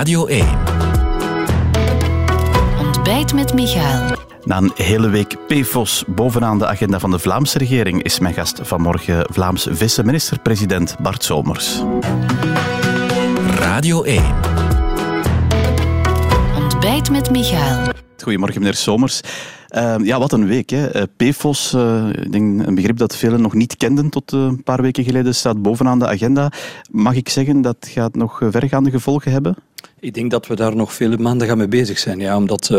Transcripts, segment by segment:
Radio 1. Ontbijt met Michael. Na een hele week PFOS bovenaan de agenda van de Vlaamse regering is mijn gast vanmorgen Vlaams vice-minister-president Bart Somers. Radio 1. Ontbijt met Michael. Goedemorgen, meneer Somers. Uh, ja, wat een week. Hè. Uh, PFOS, uh, ik denk een begrip dat velen nog niet kenden tot een paar weken geleden, staat bovenaan de agenda. Mag ik zeggen dat gaat nog vergaande gevolgen hebben? Ik denk dat we daar nog vele maanden gaan mee bezig zijn. Ja, omdat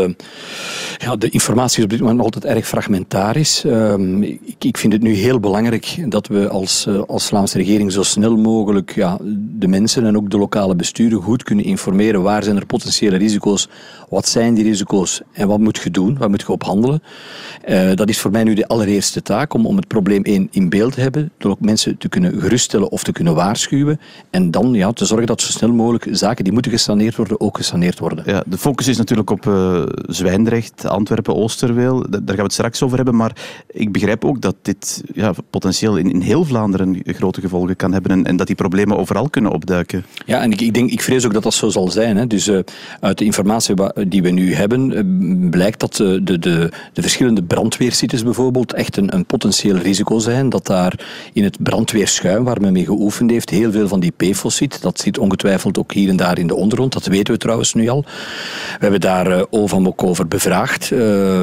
ja, de informatie op dit moment altijd erg fragmentarisch. Uh, ik, ik, vind het nu heel belangrijk dat we als, uh, als Vlaamse regering zo snel mogelijk ja, de mensen en ook de lokale besturen goed kunnen informeren. Waar zijn er potentiële risico's? Wat zijn die risico's? En wat moet je doen? Waar moet je op handelen? Uh, dat is voor mij nu de allereerste taak om, om het probleem één in beeld te hebben. Door ook mensen te kunnen geruststellen of te kunnen waarschuwen. En dan ja, te zorgen dat zo snel mogelijk zaken die moeten gesaneerd worden, ook gesaneerd worden. Ja, de focus is natuurlijk op uh, Zwijndrecht, Antwerpen, Oosterweel. Daar gaan we het straks over hebben. Maar ik begrijp ook dat dit ja, potentieel in, heel Vlaanderen grote gevolgen kan hebben en, en, dat die problemen overal kunnen opduiken. Ja, en ik, ik, denk, ik vrees ook dat dat zo zal zijn. Hè. Dus uh, uit de informatie die we nu hebben, uh, blijkt dat de, de, de, de verschillende brandweersites bijvoorbeeld echt een, een potentieel risico zijn. Dat daar in het brandweerschuim waar men mee geoefend heeft, heel veel van die PFOS zit. Dat zit ongetwijfeld ook hier en daar in de ondergrond. Dat weten we trouwens nu al. We hebben daar OVAM ook over bevraagd. Uh,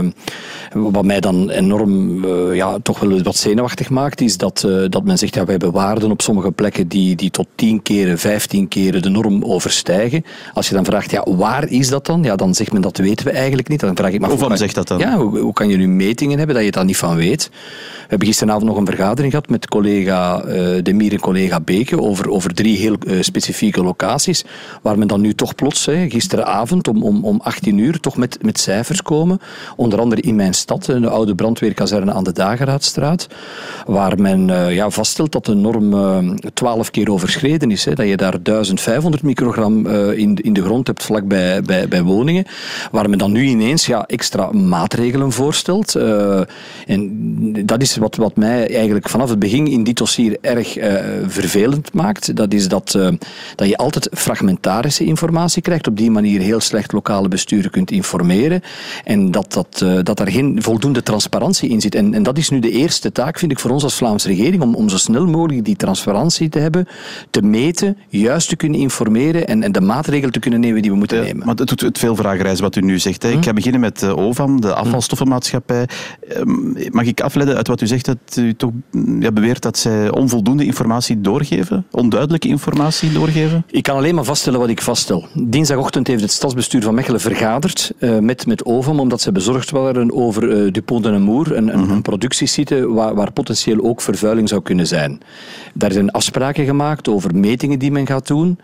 wat mij dan enorm uh, ja, toch wel wat zenuwachtig maakt, is dat, dat men zegt, ja, we hebben waarden op sommige plekken die, die tot 10 keren, 15 keren de norm overstijgen. Als je dan vraagt, ja, waar is dat dan? Ja, dan zegt men, dat weten we eigenlijk niet. Dan vraag ik, maar OVAM zegt dat dan? Ja, hoe, hoe, kan je nu metingen hebben dat je daar niet van weet? We hebben gisteravond nog een vergadering gehad met collega De Mier en collega Beke over, over drie heel specifieke locaties, waar men dan nu toch plots, hè, gisteravond om, om, om 18 uur, toch met, met cijfers Onder andere in mijn stad, de oude brandweerkazerne aan de Dageraadstraat, waar men uh, ja, vaststelt dat de norm uh, 12 keer overschreden is. Hè, dat je daar 1500 microgram uh, in, in de grond hebt vlakbij bij, bij woningen, waar men dan nu ineens ja, extra maatregelen voorstelt. En dat is wat, wat mij eigenlijk vanaf het begin in dit dossier erg vervelend maakt. Dat is dat, dat je altijd fragmentarische informatie krijgt. Op die manier heel slecht lokale besturen kunt informeren. En dat, dat, uh, dat daar geen voldoende transparantie in zit. En, en dat is nu de eerste taak, vind ik, voor ons als Vlaamse regering. Om, om zo snel mogelijk die transparantie te hebben, te meten, juist te kunnen informeren en, en de maatregelen te kunnen nemen die we moeten ja, nemen. Maar het doet het veel vragenreizen wat u nu zegt. Hè. Hm? Ik ga beginnen met uh, OVAM, de afvalstoffenmaatschappij. Hm. Mag ik afleiden uit wat u zegt dat u toch ja, beweert dat zij onvoldoende informatie doorgeven? Onduidelijke informatie doorgeven? Ik kan alleen maar vaststellen wat ik vaststel. Dinsdagochtend heeft het stadsbestuur van Mechelen vergaderd uh, met, met OVAM, omdat ze bezorgd waren over uh, Dupont de Nemours, een, een, een productiesite waar, waar, potentieel ook vervuiling zou kunnen zijn. Daar zijn afspraken gemaakt over metingen die men gaat doen.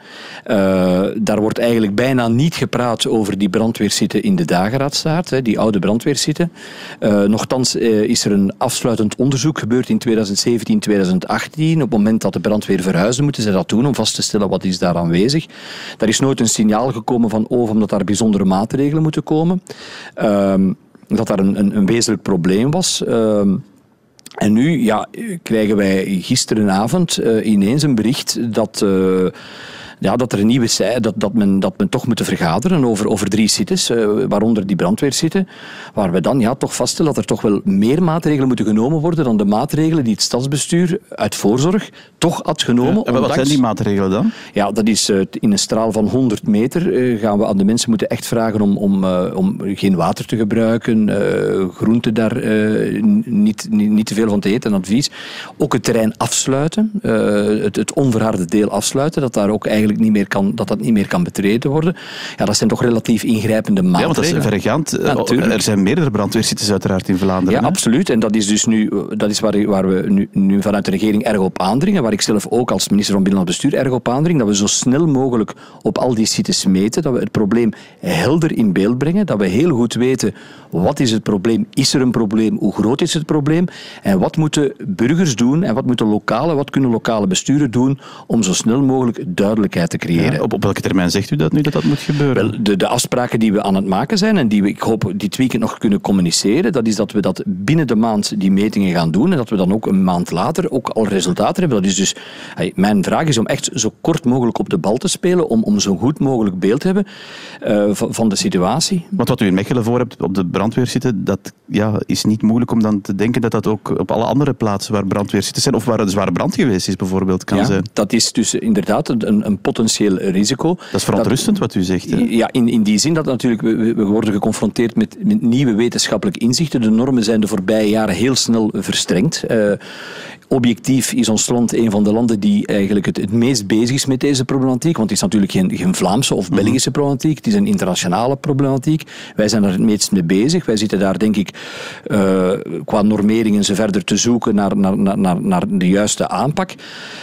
Uh, daar wordt eigenlijk bijna niet gepraat over die brandweersite in de Dageraadstaat, hè, die oude brandweersite. nochtans is er een afsluitend onderzoek gebeurd in 2017, 2018. Op het moment dat de brandweer verhuisde, moeten ze dat doen om vast te stellen wat is daar aanwezig. Daar is nooit een signaal gekomen van OVAM dat daar bijzondere maatregelen moeten komen. Um, dat daar een, een, een wezenlijk probleem was. Um, en nu ja, krijgen wij gisterenavond uh, ineens een bericht dat... Uh, ja, dat er een nieuwe zei, dat, dat, men, dat men toch moet vergaderen over, over drie sites, uh, waaronder die brandweersite, waar we dan ja, toch vaststellen dat er toch wel meer maatregelen moeten genomen worden dan de maatregelen die het stadsbestuur uit voorzorg toch had genomen. Ja, en wat ondanks... zijn die maatregelen dan? Ja, dat is uh, in een straal van 100 meter uh, gaan we aan de mensen moeten echt vragen om, om, om geen water te gebruiken, groenten daar niet, niet, niet te veel van te eten, advies. Ook het terrein afsluiten, het, het onverharde deel afsluiten, dat daar ook eigenlijk niet meer kan, dat dat niet meer kan betreden worden. Ja, dat zijn toch relatief ingrijpende maatregelen. Ja, want dat is verregaand. Ja, er zijn meerdere brandweersites uiteraard in Vlaanderen. Ja, hè? absoluut. En dat is dus nu, dat is waar, waar we nu, nu, vanuit de regering erg op aandringen, waar ik zelf ook als minister van Binnenlands Bestuur erg op aandring, dat we zo snel mogelijk op al die sites meten, dat we het probleem helder in beeld brengen, dat we heel goed weten wat is het probleem, is er een probleem, hoe groot is het probleem en wat moeten burgers doen en wat moeten lokale, wat kunnen lokale besturen doen om zo snel mogelijk duidelijk te creëren. Ja, op, op welke termijn zegt u dat nu dat dat moet gebeuren? Wel, de, de afspraken die we aan het maken zijn en die we, ik hoop, dit weekend nog kunnen communiceren, dat is dat we dat binnen de maand die metingen gaan doen en dat we dan ook een maand later ook al resultaten hebben. Dat is dus, hey, mijn vraag is om echt zo kort mogelijk op de bal te spelen, om, om zo goed mogelijk beeld te hebben uh, van, van, de situatie. Want wat u in Mechelen voor hebt op de brandweer zitten, dat ja, is niet moeilijk om dan te denken dat dat ook op alle andere plaatsen waar brandweer zitten zijn, of waar een zware brand geweest is bijvoorbeeld, kan ja, zijn. Dat is dus inderdaad een, een potentieel risico. Dat is verontrustend wat u zegt. Hè? Ja, in, in die zin dat natuurlijk we, we worden geconfronteerd met, met, nieuwe wetenschappelijke inzichten. De normen zijn de voorbije jaren heel snel verstrengd. Uh, objectief is ons land een van de landen die eigenlijk het, het meest bezig is met deze problematiek. Want het is natuurlijk geen, geen Vlaamse of Belgische problematiek. Het is een internationale problematiek. Wij zijn er het meest mee bezig. Wij zitten daar, denk ik, uh, qua normering en zo verder te zoeken naar, naar, naar, naar de juiste aanpak.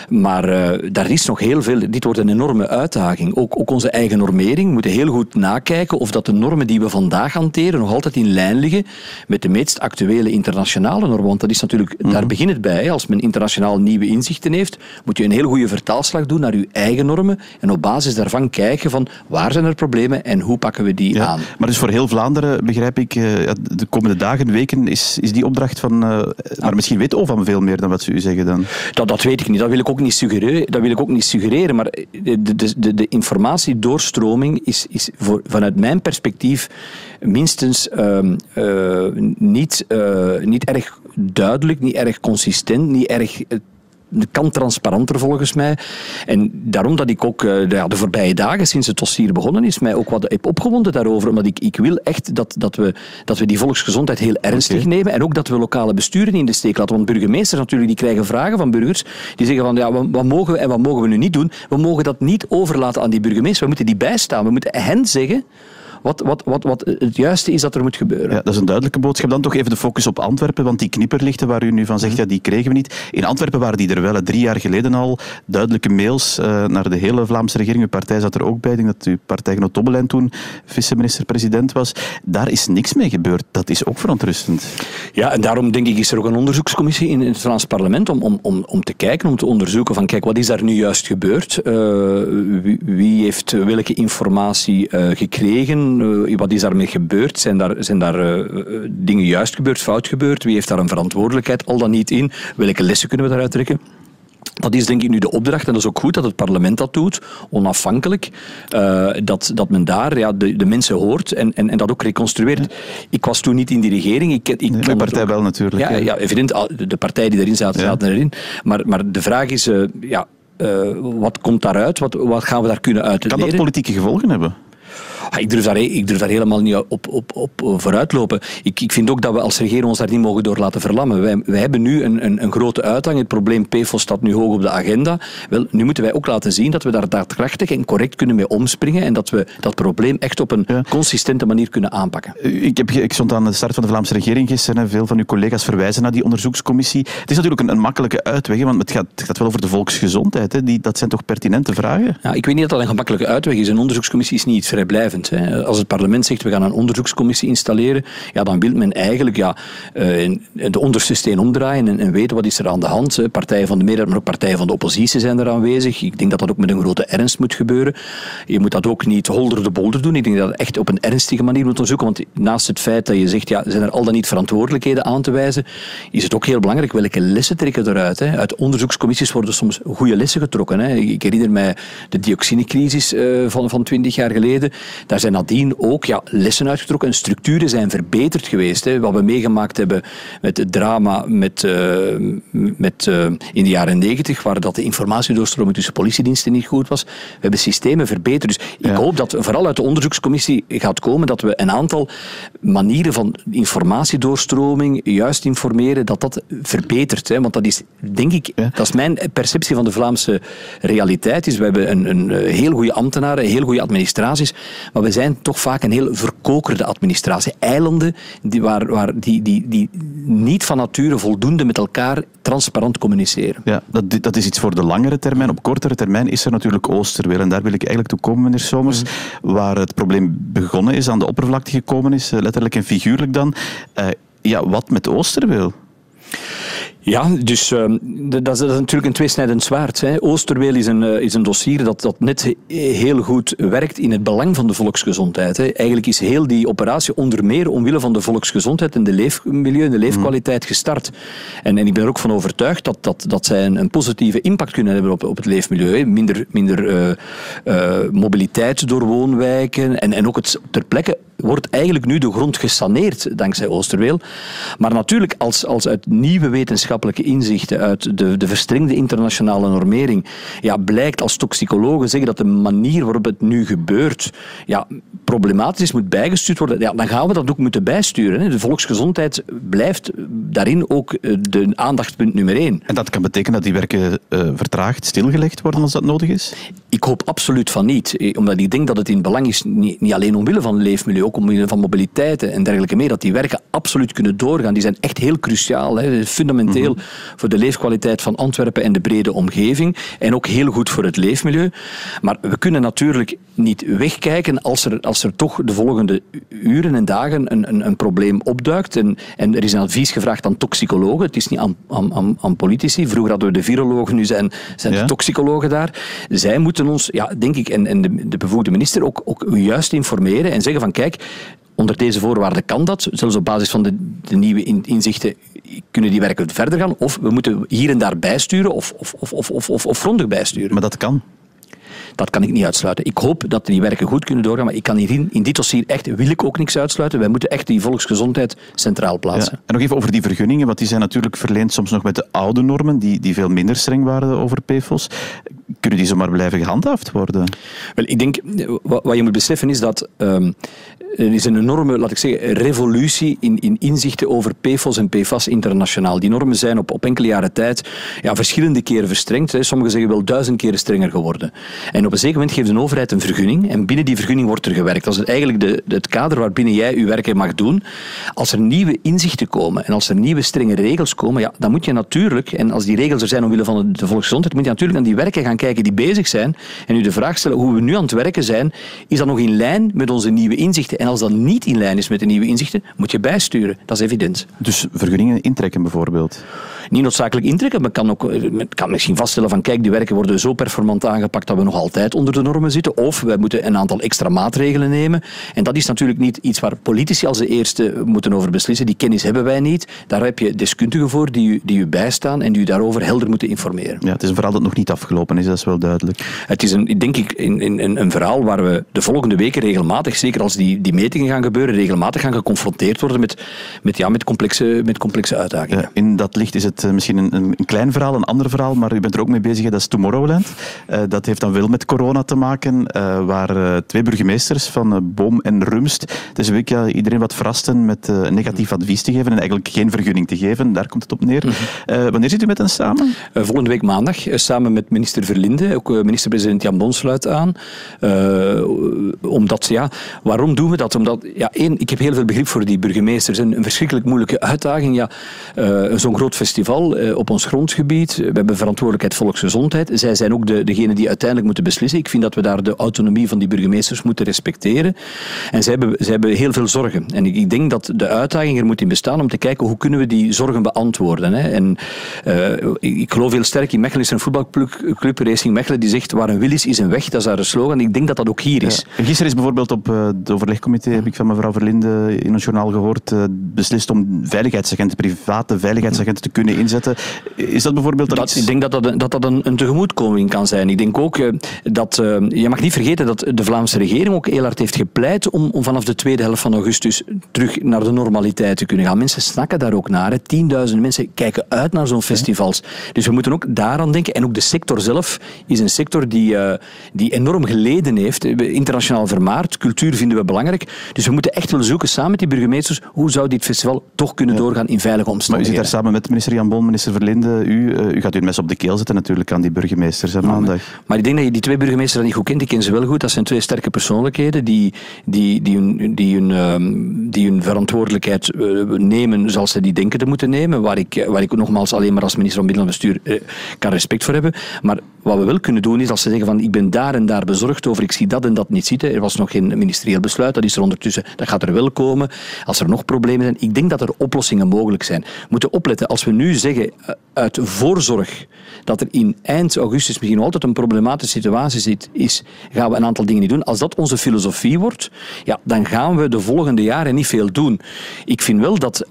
Maar uh, daar is nog heel veel. Dit wordt een enorme uitdaging. Ook, ook onze eigen normering. We moeten heel goed nakijken of dat de normen die we vandaag hanteren nog altijd in lijn liggen met de meest actuele internationale normen. Want dat is natuurlijk, mm -hmm. daar begint het bij. Als men internationaal nieuwe inzichten heeft, moet je een heel goede vertaalslag doen naar je eigen normen en op basis daarvan kijken van waar zijn er problemen en hoe pakken we die ja, aan. Maar dus voor heel Vlaanderen, begrijp ik, de komende dagen, weken, is, is die opdracht van... Uh, maar misschien weet OVAM veel meer dan wat ze u zeggen dan. Dat, dat weet ik niet, dat wil ik ook niet suggereren, dat wil ik ook niet suggereren maar de, de, de, de informatiedoorstroming is, is voor, vanuit mijn perspectief minstens uh, uh, niet, niet erg duidelijk, niet erg consistent, niet erg kan transparanter volgens mij. En daarom dat ik ook de, de, voorbije dagen, sinds het dossier begonnen is, mij ook wat heb opgewonden daarover. Omdat ik, ik wil echt dat, dat, we, dat we die volksgezondheid heel ernstig okay. nemen. En ook dat we lokale besturen in de steek laten. Want burgemeesters natuurlijk, die krijgen vragen van burgers. Die zeggen van, ja, wat, wat mogen we en wat mogen we nu niet doen? We mogen dat niet overlaten aan die burgemeesters. We moeten die bijstaan. We moeten hen zeggen wat, wat, wat, wat het juiste is dat er moet gebeuren. Ja, dat is een duidelijke boodschap. Dan toch even de focus op Antwerpen, want die knipperlichten waar u nu van zegt, ja, die kregen we niet. In Antwerpen waren die er wel, drie jaar geleden al, duidelijke mails uh, naar de hele Vlaamse regering. Uw partij zat er ook bij. Ik denk dat uw partijgenoot Tobbelijn toen vice-minister-president was. Daar is niks mee gebeurd. Dat is ook verontrustend. Ja, en daarom denk ik is er ook een onderzoekscommissie in het Vlaams parlement om, om, om, om te kijken, om te onderzoeken van kijk, wat is daar nu juist gebeurd? Uh, wie, wie, heeft welke informatie uh, gekregen? Uh, wat is daarmee gebeurd? Zijn daar, zijn daar uh, dingen juist gebeurd, fout gebeurd? Wie heeft daar een verantwoordelijkheid al dan niet in? Welke lessen kunnen we daaruit trekken? Dat is denk ik nu de opdracht en dat is ook goed dat het parlement dat doet, onafhankelijk. Uh, dat, dat men daar ja, de, de mensen hoort en, en, en dat ook reconstrueert. Ja. Ik was toen niet in die regering. Ik, ik nee, de partij ook, wel natuurlijk. Ja, ja, evident. De partij die erin zaten, zaten erin. Maar, maar de vraag is, uh, ja, uh, wat komt daaruit? Wat, wat gaan we daar kunnen uit Kan dat politieke gevolgen hebben? Ik durf daar, ik durf daar helemaal niet op, op, op vooruitlopen. Ik, ik vind ook dat we als regering ons daar niet mogen door laten verlammen. Wij, wij hebben nu een, een, een grote uitdaging. Het probleem PFOS staat nu hoog op de agenda. Wel, nu moeten wij ook laten zien dat we daar daadkrachtig en correct kunnen mee omspringen en dat we dat probleem echt op een ja. consistente manier kunnen aanpakken. Ik, heb, ik stond aan de start van de Vlaamse regering gisteren. Veel van uw collega's verwijzen naar die onderzoekscommissie. Het is natuurlijk een, een makkelijke uitweg, want het gaat, het gaat wel over de volksgezondheid. Hè. Die, dat zijn toch pertinente vragen? Ja, ik weet niet dat dat een gemakkelijke uitweg is. Een onderzoekscommissie is niet iets Als het parlement zegt we gaan een onderzoekscommissie installeren, ja, dan wil men eigenlijk ja, de onderste steen omdraaien en, en weten wat is er aan de hand. Partijen van de meerderheid, maar ook partijen van de oppositie zijn er aanwezig. Ik denk dat dat ook met een grote ernst moet gebeuren. Je moet dat ook niet holder de bolder doen. Ik denk dat het echt op een ernstige manier moet onderzoeken. Want naast het feit dat je zegt, ja, zijn er al dan niet verantwoordelijkheden aan te wijzen, is het ook heel belangrijk welke lessen trekken eruit. Hè. Uit onderzoekscommissies worden soms goede lessen getrokken. Hè. Ik herinner mij de dioxinecrisis uh, van, van 20 jaar geleden. Daar zijn nadien ook ja, lessen uitgetrokken en structuren zijn verbeterd geweest. Hè. Wat we meegemaakt hebben met het drama met, uh, met, uh, in de jaren 90, waar dat de informatiedoorstroming tussen politiediensten niet goed was. We hebben systemen verbeterd. Dus ik hoop dat vooral uit de onderzoekscommissie gaat komen dat we een aantal manieren van informatiedoorstroming, juist informeren, dat dat verbetert. Hè. Want dat is, denk ik, ja. dat is mijn perceptie van de Vlaamse realiteit. Is we hebben een, een heel goede ambtenaren, heel goede administraties, maar we zijn toch vaak een heel verkokerde administratie. Eilanden die, waar, waar die, die, die niet van nature voldoende met elkaar transparant communiceren. Ja, dat, dat is iets voor de langere termijn. Op kortere termijn is er natuurlijk Oosterweel. En daar wil ik eigenlijk toe komen, meneer Somers. Mm. Waar het probleem begonnen is, aan de oppervlakte gekomen is, letterlijk en figuurlijk dan. Uh, ja, wat met Oosterweel? Ja, dus uh, dat, is, dat, is, natuurlijk een tweesnijdend zwaard. Hè. Oosterweel is een, uh, is een dossier dat, dat net heel goed werkt in het belang van de volksgezondheid. Hè. Eigenlijk is heel die operatie onder meer omwille van de volksgezondheid en de leefmilieu en de leefkwaliteit gestart. En, en ik ben er ook van overtuigd dat, dat, dat zij een, een positieve impact kunnen hebben op, op het leefmilieu. Minder, minder uh, mobiliteit door woonwijken en, en ook het ter plekke wordt eigenlijk nu de grond gesaneerd dankzij Oosterweel. Maar natuurlijk, als, als uit nieuwe wetenschappelijke inzichten, uit de, de verstrengde internationale normering, ja, blijkt als toxicologen zeggen dat de manier waarop het nu gebeurt ja, problematisch is, moet bijgestuurd worden, ja, dan gaan we dat ook moeten bijsturen. Hè. De volksgezondheid blijft daarin ook eh, de aandachtspunt nummer één. En dat kan betekenen dat die werken uh, vertraagd, stilgelegd worden als dat nodig is? Ik hoop absoluut van niet. Eh, omdat ik denk dat het in belang is, niet, niet alleen omwille van het leefmilieu, ook omwille van mobiliteit en dergelijke meer, dat die werken absoluut kunnen doorgaan. Die zijn echt heel cruciaal, hè, fundamenteel mhm. voor de leefkwaliteit van Antwerpen en de brede omgeving. En ook heel goed voor het leefmilieu. Maar we kunnen natuurlijk niet wegkijken als er, als er toch de volgende uren en dagen een, een, een probleem opduikt. En, en er is een advies gevraagd aan toxicologen. Het is niet aan, aan, aan politici. Vroeger hadden we de virologen, nu zijn, zijn de toxicologen daar. Zij moeten ons, ja, denk ik, en, en de, de bevoegde minister ook, ook juist informeren en zeggen van kijk, onder deze voorwaarden kan dat. Zelfs op basis van de, de nieuwe inzichten kunnen die werken verder gaan. Of we moeten hier en daar bijsturen of, of, of, of, of, of, grondig bijsturen. Maar dat kan. Dat kan ik niet uitsluiten. Ik hoop dat die werken goed kunnen doorgaan, maar ik kan hierin, in dit dossier echt, wil ik ook niks uitsluiten. Wij moeten echt die volksgezondheid centraal plaatsen. Ja. En nog even over die vergunningen, want die zijn natuurlijk verleend soms nog met de oude normen, die, die veel minder streng waren over PFOS. Kunnen die zomaar blijven gehandhaafd worden? Wel, ik denk, wat, je moet beseffen is dat um, er is een enorme, laat ik zeggen, revolutie in, in inzichten over PFOS en PFAS internationaal. Die normen zijn op, op enkele jaren tijd ja, verschillende keren verstrengd. Hè. Sommigen zeggen wel duizend keren strenger geworden. En op een zeker moment geeft een overheid een vergunning en binnen die vergunning wordt er gewerkt. Dat is eigenlijk de, het kader waarbinnen jij je werk mag doen. Als er nieuwe inzichten komen en als er nieuwe strenge regels komen, ja, dan moet je natuurlijk, en als die regels er zijn omwille van de volksgezondheid, moet je natuurlijk aan die werken gaan kijken die bezig zijn en u de vraag stellen hoe we nu aan het werken zijn, is dat nog in lijn met onze nieuwe inzichten? En als dat niet in lijn is met de nieuwe inzichten, moet je bijsturen. Dat is evident. Dus vergunningen intrekken bijvoorbeeld? Niet noodzakelijk intrekken, maar kan, ook, kan misschien vaststellen van kijk, die werken worden zo performant aangepakt dat we nog altijd onder de normen zitten. Of wij moeten een aantal extra maatregelen nemen. En dat is natuurlijk niet iets waar politici als de eerste moeten over beslissen. Die kennis hebben wij niet. Daar heb je deskundigen voor die u, die u bijstaan en die u daarover helder moeten informeren. Ja, het is een verhaal dat nog niet afgelopen is, dat is wel duidelijk. Het is een, denk ik een, een, een verhaal waar we de volgende weken regelmatig, zeker als die, die metingen gaan gebeuren, regelmatig gaan geconfronteerd worden met, met, ja, met, complexe, met complexe uitdagingen. In dat licht is het eh, misschien een, een, klein verhaal, een ander verhaal, maar u bent er ook mee bezig, dat is Tomorrowland. Uh, dat heeft dan wel met corona te maken, uh, waar twee burgemeesters van Boom en Rumst deze week ja, iedereen wat verrasten met een negatief advies te geven en eigenlijk geen vergunning te geven. Daar komt het op neer. Mhm. wanneer zit u met hen samen? volgende week maandag, samen met minister Verlinde, ook minister-president Jan Bon sluit aan. omdat, ja, waarom doen we dat? Omdat, ja, één, ik heb heel veel begrip voor die burgemeesters. Een, een verschrikkelijk moeilijke uitdaging. Ja, Zo'n groot festival op ons grondgebied. We hebben verantwoordelijkheid volksgezondheid. Zij zijn ook de, degene die uiteindelijk moeten beslissen. Ik vind dat we daar de autonomie van die burgemeesters moeten respecteren. En zij hebben, zij hebben heel veel zorgen. En ik, ik denk dat de uitdaging er moet in bestaan om te kijken hoe kunnen we die zorgen beantwoorden. Hè. En uh, ik, geloof heel sterk in Mechelen is een voetbalclub, Racing Mechelen, die zegt waar een wil is, is een weg. Dat is een slogan. Ik denk dat dat ook hier is. Ja. Gisteren is bijvoorbeeld op uh, het overlegcomité, heb ik van mevrouw Verlinde in het journaal gehoord, beslist om veiligheidsagenten, private veiligheidsagenten te kunnen inzetten. Is dat bijvoorbeeld dat, Ik denk dat dat, een, dat, dat een, een, tegemoetkoming kan zijn. Ik denk ook dat... Uh, je mag niet vergeten dat de Vlaamse regering ook heel hard heeft gepleit om, om vanaf de tweede helft van augustus terug naar de normaliteit te kunnen gaan. Mensen snakken daar ook naar. Tienduizenden mensen kijken uit naar zo'n festivals. Dus we moeten ook daaraan denken. En ook de sector zelf is een sector die, uh, die enorm geleden heeft. Internationaal vermaard. Cultuur vinden we belangrijk. Dus we moeten echt wel zoeken samen met die burgemeesters hoe zou dit festival toch kunnen doorgaan in veilige omstandigheden. Maar u zit daar samen met minister Jan Bon, minister Verlinde, u, uh, u gaat uw mes op de keel zetten natuurlijk aan die burgemeesters hè, maandag. Maar ik denk dat je twee burgemeesters dat niet goed kent, ik ken ze wel goed. Dat zijn twee sterke persoonlijkheden die, die, die, hun, die, hun, ehm, die verantwoordelijkheid eh, nemen zoals ze die denken te moeten nemen. Waar ik, waar ik nogmaals alleen maar als minister van Binnenlandse Bestuur uh, kan respect voor hebben. Maar wat we wel kunnen doen is als ze zeggen van ik ben daar en daar bezorgd over, ik zie dat en dat niet zitten. Er was nog geen ministerieel besluit, dat is er ondertussen, dat gaat er wel komen. Als er nog problemen zijn, ik denk dat er oplossingen mogelijk zijn. We moeten opletten, als we nu zeggen eh, uit voorzorg dat er in eind augustus misschien altijd een problematische situatie is, gaan we een aantal dingen niet doen. Als dat onze filosofie wordt, ja, dan gaan we de volgende jaren niet veel doen. Ik vind wel dat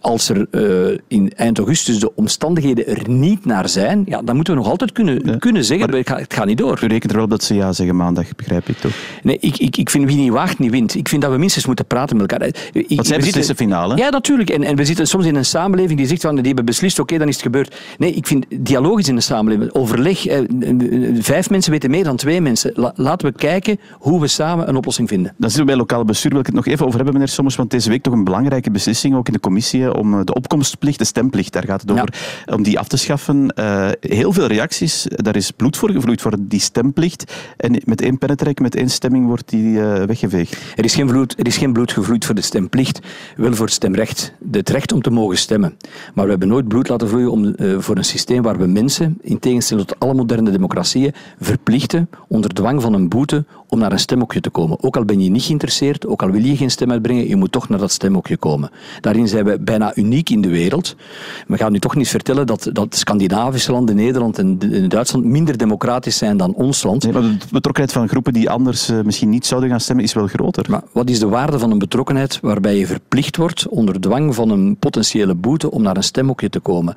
als er uh, in eind augustus de omstandigheden er niet naar zijn, ja, dan moeten we nog altijd kunnen, ja. kunnen zeggen, maar, het gaat niet door. U rekent er wel op dat ze ja zeggen maandag, begrijp ik toch? Nee, ik, ik, ik vind wie niet waagt, niet wint. Ik vind dat we minstens moeten praten met elkaar. Ik, Wat zij beslissen finale? Ja, natuurlijk. En, en we zitten soms in een samenleving die zegt, van, die hebben beslist, oké, okay, dan is het gebeurd. Nee, ik vind dialoog is in de samenleving. Overleg. Eh, vijf mensen weten meer dan twee mensen. La, laten we kijken hoe we samen een oplossing vinden. Dan zitten we bij lokaal bestuur. Wil ik het nog even over hebben, meneer Sommers, want deze week toch een belangrijke beslissing, ook in de commissie, om eh, de opkomstplicht, de stemplicht, daar gaat het over, ja. om die af te schaffen. Uh, heel veel reacties, daar is bloed voor gevloeid voor die stemplicht. En met één pennetrek, met één stemming wordt die uh, weggeveegd. Er is, geen bloed, er is geen bloed gevloeid voor de stemplicht, wel voor het stemrecht. Het recht om te mogen stemmen. Maar we hebben nooit bloed laten vloeien om, uh, voor een systeem waar we mensen, in tegenstelling tot alle moderne democratieën, verplichten onder dwang van een boete om naar een stemhokje te komen. Ook al ben je niet geïnteresseerd, ook al wil je geen stem uitbrengen, je moet toch naar dat stemhokje komen. Daarin zijn we bijna uniek in de wereld. We gaan nu toch niet vertellen dat, dat Scandinavische landen, Nederland en Duitsland minder democratisch zijn dan ons land. Nee, maar de betrokkenheid van groepen die anders uh, misschien niet zouden gaan stemmen is wel groter. Maar wat is de waarde van een betrokkenheid waarbij je verplicht wordt onder dwang van een potentiële boete om naar een stemhokje te komen?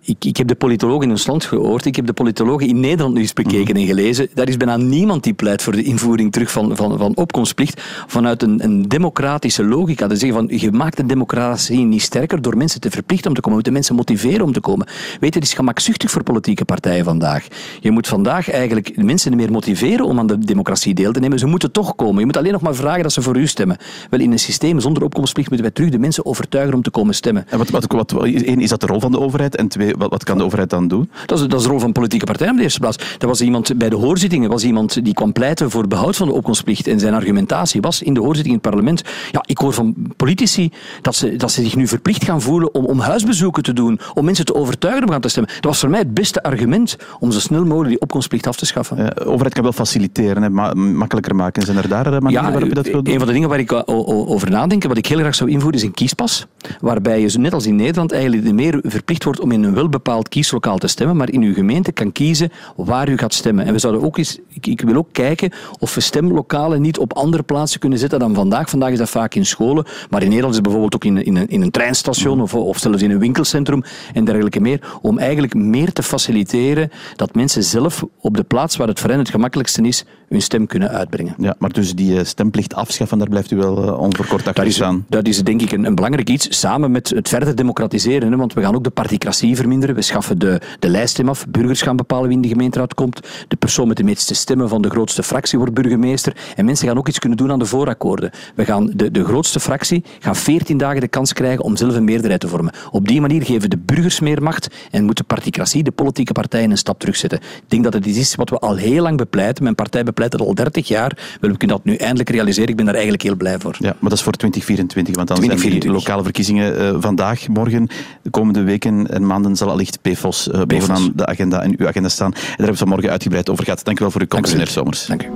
Ik, ik heb de politologen in ons land gehoord, ik heb de politologen in Nederland nu eens bekeken mm. en gelezen. Daar is bijna niemand die pleit voor de invoering terug van, van, van opkomstplicht vanuit een, een democratische logica. Dus zeggen van, je maakt de democratie niet sterker door mensen te verplichten om te komen. Je moet de mensen motiveren om te komen. Weet je, het is gemakzuchtig voor politieke partijen vandaag. Je moet vandaag eigenlijk mensen meer motiveren om aan de democratie deel te nemen. Ze moeten toch komen. Je moet alleen nog maar vragen dat ze voor u stemmen. Wel, in een systeem zonder opkomstplicht moeten wij terug de mensen overtuigen om te komen stemmen. En wat, wat, wat, één, is dat de rol van de overheid? En twee, wat, wat kan de overheid dan doen? Dat is, dat is de rol van politieke partijen in de eerste plaats. Er was iemand bij de hoorzittingen, was iemand die kwam pleiten voor behoud van de opkomstplicht. En zijn argumentatie was in de hoorzitting in het parlement. Ja, ik hoor van politici dat ze, dat ze zich nu verplicht gaan voelen om, om huisbezoeken te doen, om mensen te overtuigen om gaan te stemmen. Dat was voor mij het beste argument om zo snel mogelijk die opkomstplicht af te schaffen. Ja, de overheid kan wel faciliteren, hè, ma makkelijker maken. Zijn er daar manieren ja, waarop je dat wil doen? Een van de dingen waar ik over nadenk, wat ik heel graag zou invoeren, is een kiespas. Waarbij je, net als in Nederland, eigenlijk meer verplicht wordt om in een welbepaald kieslokaal te stemmen, maar in uw gemeente kan kiezen waar u gaat stemmen. En we zouden ook eens, ik, ik wil ook kijken of we stemlokalen niet op andere plaatsen kunnen zetten dan vandaag. Vandaag is dat vaak in scholen, maar in Nederland is het bijvoorbeeld ook in, in, een, in een treinstation of, of zelfs in een winkelcentrum en dergelijke meer. Om eigenlijk meer te faciliteren dat mensen zelf op de plaats waar het voor hen het gemakkelijkste is, hun stem kunnen uitbrengen. Ja, maar dus die stemplicht afschaffen, daar blijft u wel uh, onverkort achter staan. Dat is denk ik een, een, belangrijk iets, samen met het verder democratiseren. Hè, want we gaan ook de particratie verminderen. We schaffen de, de lijststem af. Burgers gaan bepalen wie in de gemeenteraad komt. De persoon met de meeste stemmen van de grootste fractie wordt burgemeester. En mensen gaan ook iets kunnen doen aan de voorakkoorden. We gaan de, de grootste fractie gaan 14 dagen de kans krijgen om zelf een meerderheid te vormen. Op die manier geven de burgers meer macht en moet de particratie, de politieke partijen, een stap terugzetten. Ik denk dat het iets is wat we al heel lang bepleiten. Mijn partij bepleit het al 30 jaar. Wel, we kunnen dat nu eindelijk realiseren. Ik ben daar eigenlijk heel blij voor. Ja, maar dat is voor 2024, want dan 2024. zijn die lokale verkiezingen uh, vandaag, morgen, de komende weken en maanden zal allicht PFOS uh, bovenaan de agenda en uw agenda staan. En daar hebben we vanmorgen uitgebreid over gehad. Dank u wel voor uw komst, meneer Somers. Dank u.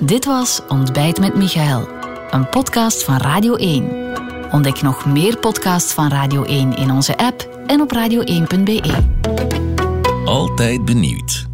Dit was Ontbijt met Michael, een podcast van Radio 1. Ontdek nog meer podcasts van Radio 1 in onze app en op radio1.be. Altijd benieuwd.